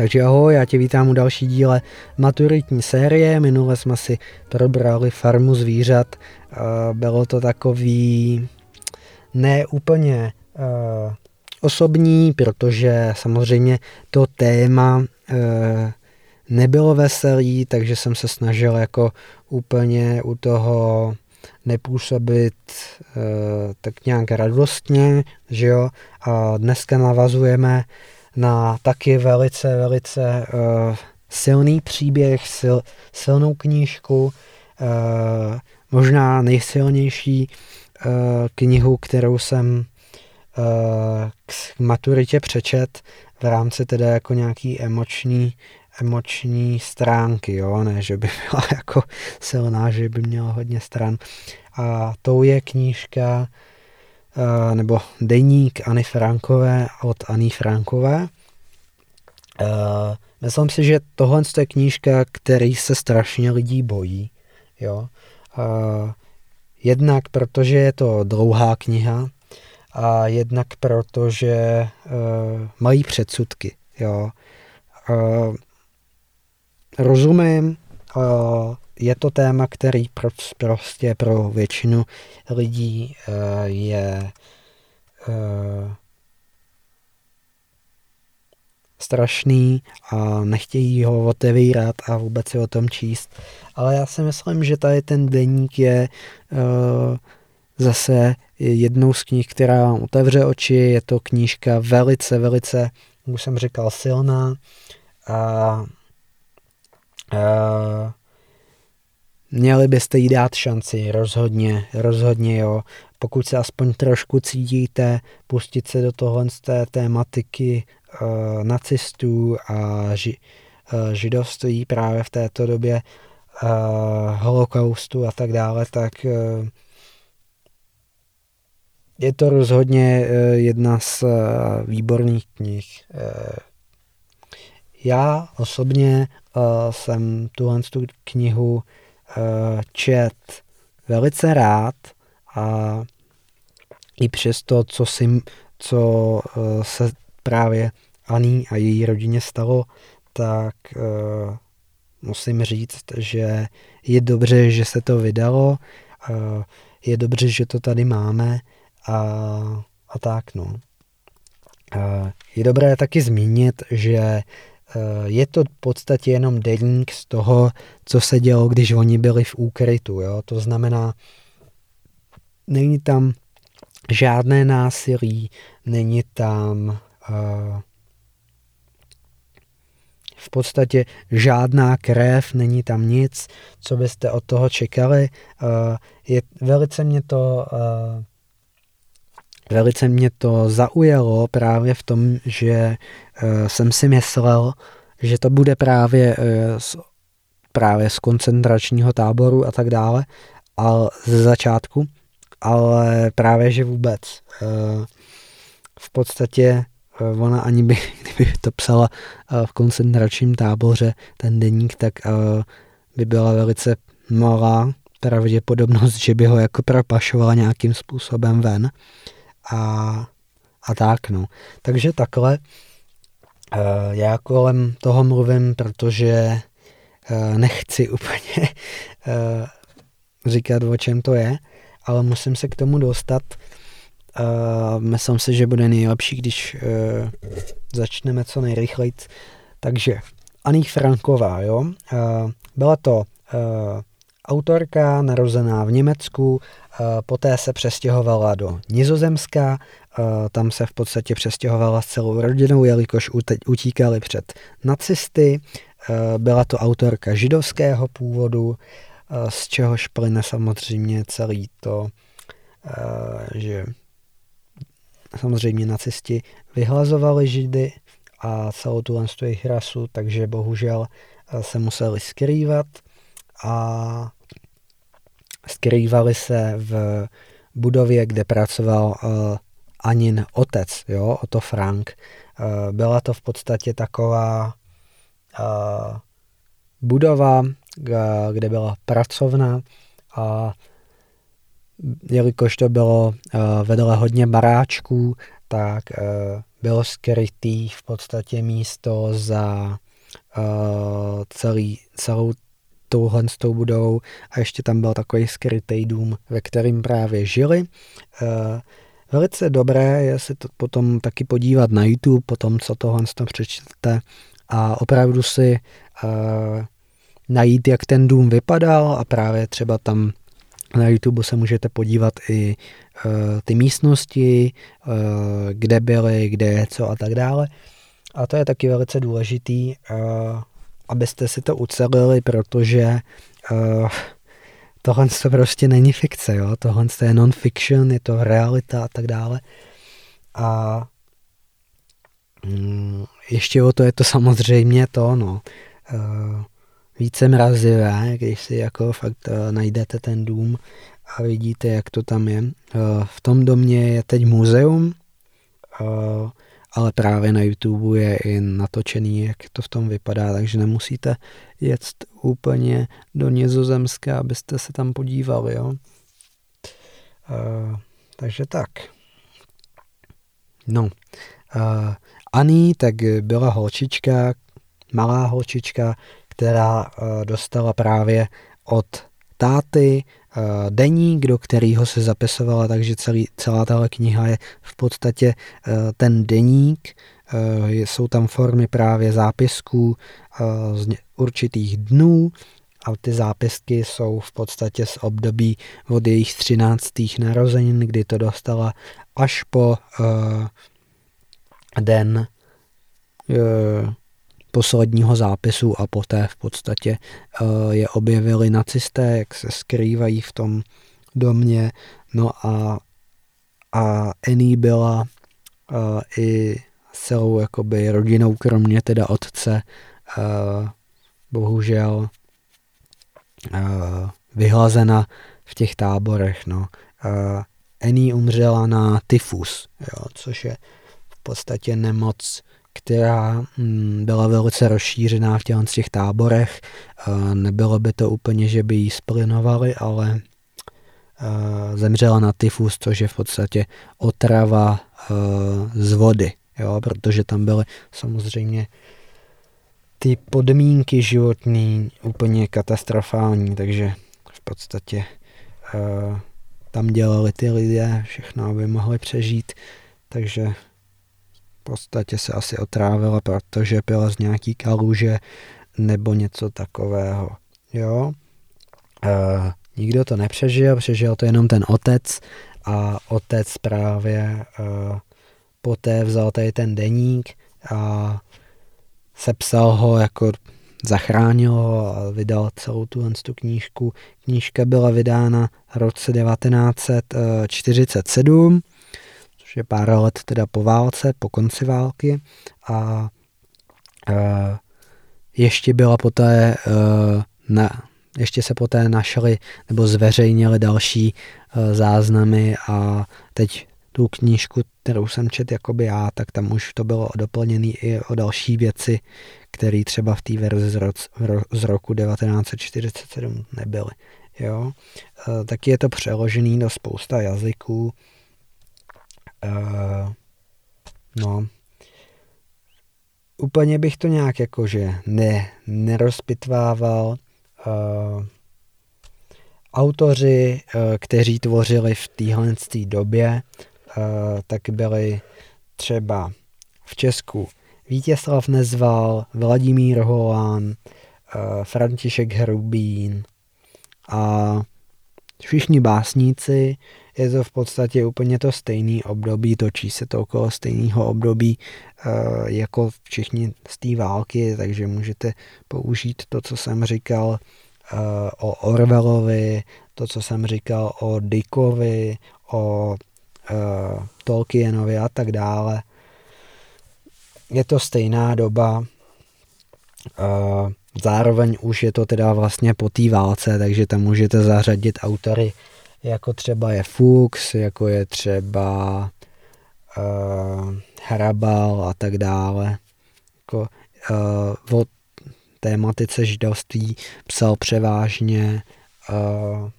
Takže ahoj, já tě vítám u další díle maturitní série. Minule jsme si probrali farmu zvířat. Bylo to takový ne úplně osobní, protože samozřejmě to téma nebylo veselý, takže jsem se snažil jako úplně u toho nepůsobit tak nějak radostně, že jo. A dneska navazujeme na taky velice, velice uh, silný příběh, sil, silnou knížku, uh, možná nejsilnější uh, knihu, kterou jsem uh, k maturitě přečet v rámci teda jako nějaký emoční, emoční stránky, jo, ne, že by byla jako silná, že by měla hodně stran. A tou je knížka nebo deník Ani Frankové od Ani Frankové. Eh, myslím si, že tohle je knížka, který se strašně lidí bojí. Jo? Eh, jednak protože je to dlouhá kniha a jednak protože mají předsudky. Jo? Rozumím, je to téma, který prostě pro většinu lidí eh, je eh, strašný a nechtějí ho otevírat a vůbec si o tom číst. Ale já si myslím, že tady ten deník je uh, zase jednou z knih, která otevře oči. Je to knížka velice, velice, už jsem říkal, silná a uh, Měli byste jí dát šanci, rozhodně, rozhodně jo. Pokud se aspoň trošku cítíte, pustit se do tohle z té tématiky uh, nacistů a ži, uh, židovství právě v této době, uh, holokaustu a tak dále, tak uh, je to rozhodně jedna z výborných knih. Já osobně jsem tuhle knihu čet velice rád a i přes to, co, si, co eh, se právě Aní a její rodině stalo, tak uh, musím říct, že je dobře, že se to vydalo, uh, je dobře, že to tady máme a, a tak no. Je dobré taky zmínit, že Eh, je to v podstatě jenom denník z toho, co se dělo, když oni byli v úkrytu. Jo? To znamená, není tam žádné násilí, není tam uh, v podstatě žádná krev, není tam nic, co byste od toho čekali. Uh, je, velice mě to uh, velice mě to zaujalo právě v tom, že uh, jsem si myslel, že to bude právě, uh, z, právě z koncentračního táboru a tak dále, ale ze začátku, ale právě, že vůbec. Uh, v podstatě ona ani by, kdyby to psala v koncentračním táboře, ten deník, tak by byla velice malá pravděpodobnost, že by ho jako propašovala nějakým způsobem ven. Uh, a, a tak, no. Takže takhle uh, já kolem toho mluvím, protože uh, nechci úplně uh, říkat, o čem to je, ale musím se k tomu dostat. Myslím si, že bude nejlepší, když začneme co nejrychleji. Takže Aní Franková, jo. Byla to autorka narozená v Německu, Eh, poté se přestěhovala do Nizozemska, eh, tam se v podstatě přestěhovala s celou rodinou, jelikož utíkali před nacisty. Eh, byla to autorka židovského původu, z čehož plyne samozřejmě celý to, že samozřejmě nacisti vyhlazovali židy a celou tu jejich rasu, takže bohužel se museli skrývat a skrývali se v budově, kde pracoval uh, Anin otec, jo, Otto Frank. Uh, byla to v podstatě taková uh, budova, kde byla pracovna a jelikož to bylo vedle hodně baráčků, tak bylo skrytý v podstatě místo za celý, celou touhle s tou budou a ještě tam byl takový skrytý dům, ve kterým právě žili. Velice dobré je se to potom taky podívat na YouTube, potom co tohle to přečtete a opravdu si uh, najít, jak ten dům vypadal a právě třeba tam na YouTube se můžete podívat i uh, ty místnosti, kde byly, kde je co a tak dále. A to je taky velice důležitý, abyste si to ucelili, protože uh, tohle to prostě není fikce, jo? tohle to je non-fiction, je to realita a tak dále. A mm, ještě o to je to samozřejmě to, no, uh, více mrazivé, když si jako fakt uh, najdete ten dům a vidíte, jak to tam je. Uh, v tom domě je teď muzeum, uh, ale právě na YouTube je i natočený, jak to v tom vypadá, takže nemusíte jet úplně do Nizozemska, abyste se tam podívali, jo. Uh, takže tak. No, uh, Ani tak byla holčička, malá holčička, která uh, dostala právě od táty deník, do kterého se zapisovala, takže celý, celá tahle kniha je v podstatě uh, ten deník, uh, jsou tam formy právě zápisků z určitých dnů a ty zápisky jsou v podstatě z období od jejich 13. narozenin, kdy to dostala až po den posledního zápisu a poté v podstatě uh, je objevili nacisté, jak se skrývají v tom domě. No a, a Annie byla uh, i celou jakoby rodinou, kromě teda otce, uh, bohužel vyhlazena v těch táborech. No. Annie umřela na tyfus, jo, což je v podstatě nemoc, která mm, byla velice rozšířená v těch, těch táborech. Nebylo by to úplně, že by ji splinovali, ale zemřela na tyfus, což je v podstatě otrava z vody, jo, protože tam byly samozřejmě ty podmínky životní úplně katastrofální, takže v podstatě tam dělali ty lidé všechno, aby mohli přežít, takže podstatě se asi otrávila, protože pila z nějaký kaluže nebo něco takového. Jo? E, nikdo to nepřežil, přežil to jenom ten otec a otec právě e, poté vzal tady ten deník a sepsal ho jako zachránil ho a vydal celou tu, tu knížku. Knížka byla vydána v roce 1947 což je pár let teda po válce, po konci války a e, ještě byla poté e, na, ještě se poté našly nebo zveřejnili další e, záznamy a teď tu knížku, kterou jsem čet jakoby já, tak tam už to bylo doplněné i o další věci, které třeba v té verzi z, roc, z roku 1947 nebyly. Jo? E, taky je to přeložený do spousta jazyků, Uh, no, úplně bych to nějak jakože ne, nerozpitvával. Uh, autoři, uh, kteří tvořili v téhle době, uh, tak byli třeba v Česku Vítězslav Nezval, Vladimír Holán, uh, František Hrubín a všichni básníci, je to v podstatě úplně to stejný období, točí se to okolo stejného období uh, jako všichni z té války, takže můžete použít to, co jsem říkal uh, o Orwellovi, to, co jsem říkal o Dickovi, o uh, Tolkienovi a tak dále. Je to stejná doba, zároveň už je to teda vlastně po té válce, takže tam můžete zařadit autory jako třeba je Fuchs, jako je třeba uh, Hrabal a tak dále. Jako, uh, o tématice židovství psal převážně uh,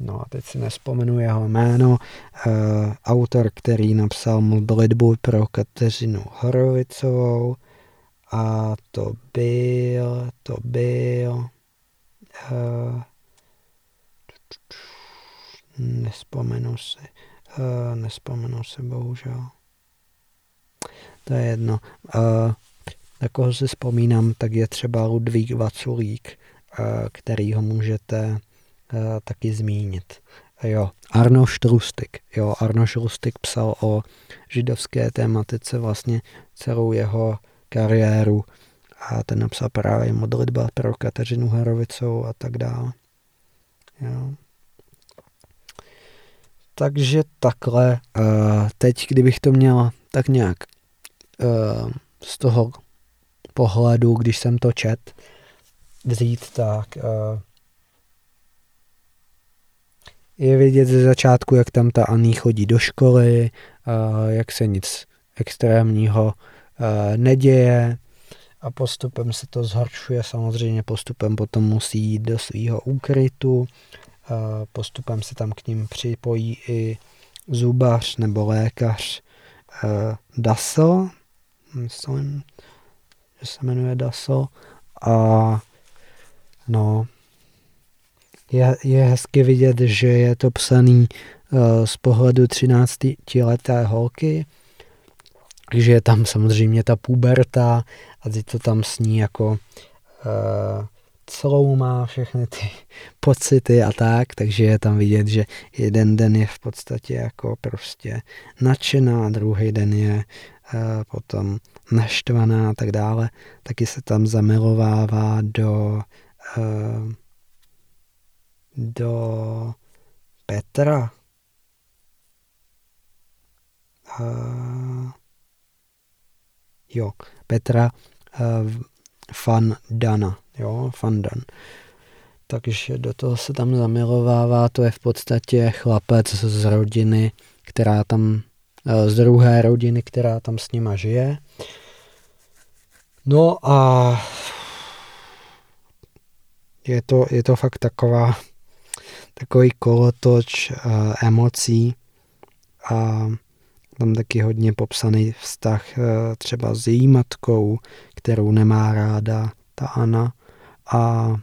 no a teď si nespomenu jeho jméno, uh, autor, který napsal modlitbu pro Kateřinu Horovicovou a to byl, to byl uh, nespomenu si, uh, nespomenu si bohužel. To je jedno. Uh, na koho si vzpomínám, tak je třeba Ludvík Vaculík, uh, který ho můžete Eh, taky zmínit. Jo, Arno Štrustik. Jo, Arno Štrustik psal o židovské tématice vlastně celou jeho kariéru a ten napsal právě modlitba pro Kateřinu Harovicou a tak dále. Jo. Takže takhle, uh, teď kdybych to měl tak nějak uh, z toho pohledu, když jsem to čet, vzít, tak uh, je vidět ze začátku, jak tam ta Aní chodí do školy, jak se nic extrémního neděje a postupem se to zhoršuje, samozřejmě postupem potom musí jít do svého úkrytu, postupem se tam k ním připojí i zubař nebo lékař Daso, myslím, že se jmenuje Daso a no, je, je hezky vidět, že je to psaný uh, z pohledu 13-leté holky, že je tam samozřejmě ta puberta a teď to tam sní jako uh, celou má všechny ty pocity a tak, takže je tam vidět, že jeden den je v podstatě jako prostě nadšená, druhý den je uh, potom naštvaná a tak dále, taky se tam zamilovává do uh, do Petra. Uh, jo, Petra uh, Fan Dana, jo, Dan. Takže do toho se tam zamilovává, to je v podstatě chlapec z rodiny, která tam, z druhé rodiny, která tam s nima žije. No a je to, je to fakt taková takový kolotoč uh, emocí a tam taky hodně popsaný vztah uh, třeba s její matkou, kterou nemá ráda ta Anna a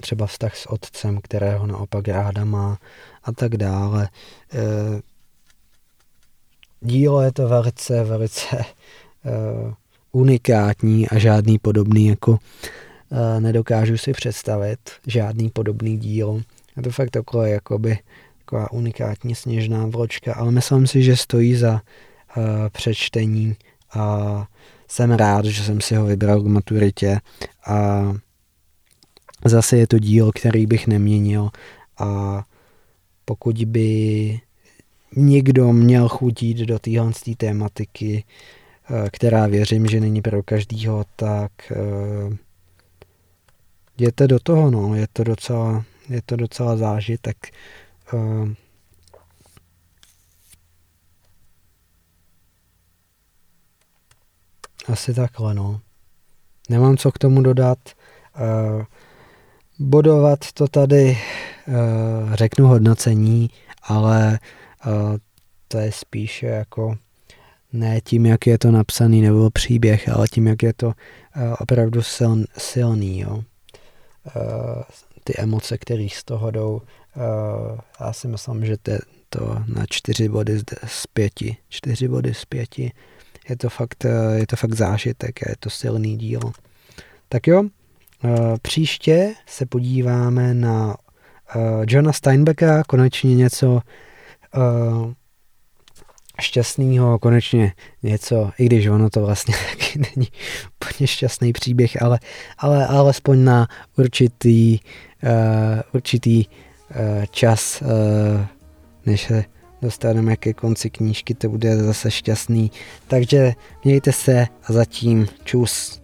třeba vztah s otcem, kterého naopak ráda má a tak dále. Uh, dílo je to velice, velice uh, unikátní a žádný podobný jako uh, nedokážu si představit, žádný podobný dílo. Je to fakt takové jakoby taková unikátní sněžná vločka, ale myslím si, že stojí za přečtení a jsem rád, že jsem si ho vybral k maturitě. A zase je to díl, který bych neměnil. A pokud by někdo měl chutit do téhle tématiky, uh, která věřím, že není pro každýho, tak uh, jděte do toho, no, je to docela je to docela zážitek. Asi takhle, no. Nemám co k tomu dodat. Uh, bodovat to tady uh, řeknu hodnocení, ale uh, to je spíše jako ne tím, jak je to napsaný nebo příběh, ale tím, jak je to opravdu siln, silný. Jo. Ty emoce, které z toho jdou. Já si myslím, že to, to na čtyři body z pěti. Čtyři body z pěti. Je to fakt, uh, je to fakt zážitek je to silný dílo. Tak jo, uh, příště se podíváme na uh, Johna Steinbecka, konečně něco šťastného, konečně něco, i když ono to vlastně taky není úplně šťastný příběh, ale, ale alespoň na určitý určitý čas, než se dostaneme ke konci knížky, to bude zase šťastný. Takže mějte se a zatím čus.